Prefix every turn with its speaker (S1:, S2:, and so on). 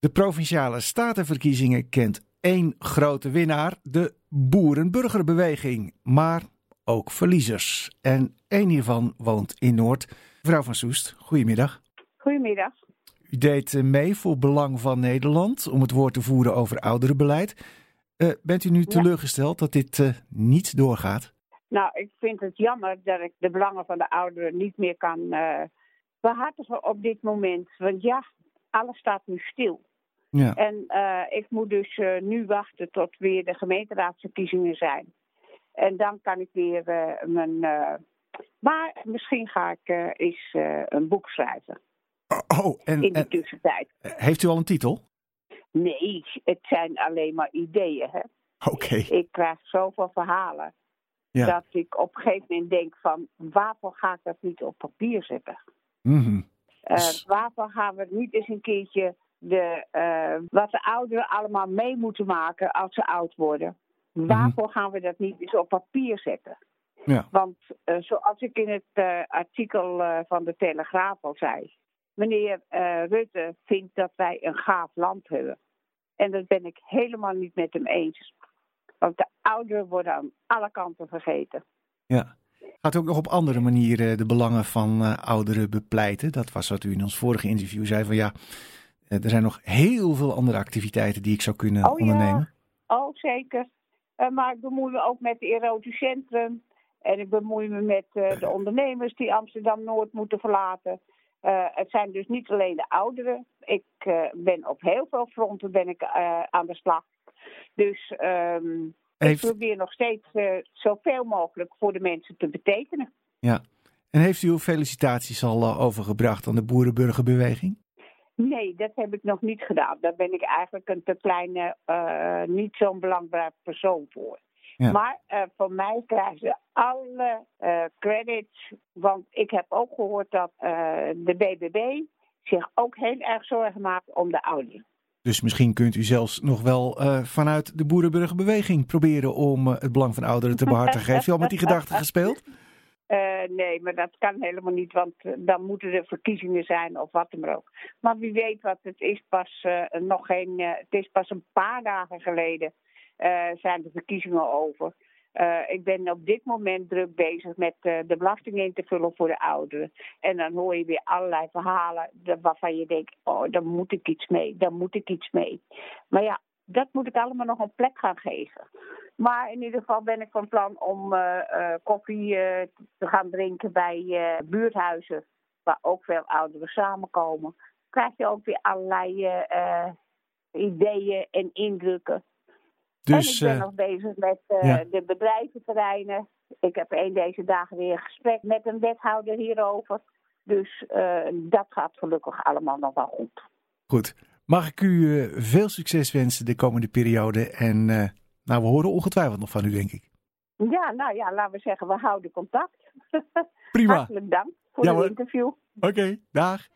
S1: De provinciale statenverkiezingen kent één grote winnaar, de Boerenburgerbeweging. Maar ook verliezers. En één hiervan woont in Noord. Mevrouw van Soest, goedemiddag.
S2: Goedemiddag.
S1: U deed eh, mee voor Belang van Nederland om het woord te voeren over ouderenbeleid. Uh, bent u nu teleurgesteld dat dit uh, niet doorgaat?
S2: Nou, ik vind het jammer dat ik de belangen van de ouderen niet meer kan uh, behartigen op dit moment. Want ja, alles staat nu stil. Ja. En ik moet dus nu wachten tot weer de gemeenteraadsverkiezingen zijn. En dan kan ik weer mijn. maar misschien ga ik eens een boek schrijven.
S1: Oh, oh, en,
S2: in de tussentijd.
S1: Heeft u al een titel?
S2: Nee, het zijn alleen maar ideeën. Hè?
S1: Oké.
S2: Ik krijg zoveel verhalen. Ja. Dat ik op een gegeven moment denk van waarvoor ga ik dat niet op papier zetten?
S1: Mm
S2: waarvoor gaan we niet eens een keertje de, uh, wat de ouderen allemaal mee moeten maken als ze oud worden? Mhm. Waarvoor gaan we dat niet eens op papier zetten?
S1: Ja.
S2: Want uh, zoals ik in het artikel van de Telegraaf al zei, meneer Rutte vindt dat wij een gaaf land hebben. En dat ben ik helemaal niet met hem eens. Want de ouderen worden aan alle kanten vergeten.
S1: Ja. Gaat u ook nog op andere manieren de belangen van ouderen bepleiten? Dat was wat u in ons vorige interview zei van ja, eh, er zijn nog heel veel andere activiteiten die ik zou kunnen
S2: oh,
S1: ondernemen.
S2: Ja. Oh, zeker. Uh, maar ik bemoei me ook met het erotisch centrum. En ik bemoei me met de ondernemers die Amsterdam-Noord moeten verlaten. Uh, het zijn dus niet alleen de ouderen. Ik uh, ben op heel veel fronten ben ik, uh, aan de slag. Dus um, heeft... ik probeer nog steeds zoveel mogelijk voor de mensen te betekenen.
S1: Ja. En heeft u uw felicitaties al overgebracht aan de Boerenburgerbeweging?
S2: Nee, dat heb ik nog niet gedaan. Daar ben ik eigenlijk een te kleine, niet zo'n belangrijk persoon voor. Maar uh, voor mij krijgen ze alle uh, credits. Want ik heb ook gehoord dat de BBB zich ook heel erg zorgen maakt om de ouderen.
S1: Dus misschien kunt u zelfs nog wel vanuit de Boerenburgerbeweging proberen om het belang van ouderen te behartigen. Heeft u al met die gedachte gespeeld?
S2: Nee, maar dat kan helemaal niet, want dan moeten er verkiezingen zijn of wat dan ook. Maar wie weet wat, het is pas nog geen, het is pas een paar dagen geleden zijn de verkiezingen over. Ik ben op dit moment druk bezig met de belasting in te vullen voor de ouderen. En dan hoor je weer allerlei verhalen waarvan je denkt, oh, daar moet ik iets mee, daar moet ik iets mee. Maar ja, dat moet ik allemaal nog een plek gaan geven. Maar in ieder geval ben ik van plan om uh, koffie te gaan drinken bij buurthuizen, waar ook veel ouderen samenkomen. Krijg je ook weer allerlei ideeën en indrukken. Dus, en ik ben nog bezig met ja. de bedrijventerreinen. Ik heb een deze dagen weer een gesprek met een wethouder hierover. Dus uh, dat gaat gelukkig allemaal nog wel goed.
S1: Goed. Mag ik u veel succes wensen de komende periode? En nou, we horen ongetwijfeld nog van u, denk ik.
S2: Ja, nou ja, laten we zeggen, we houden contact.
S1: Prima.
S2: Hartelijk dank voor ja, het interview.
S1: Oké, okay, dag.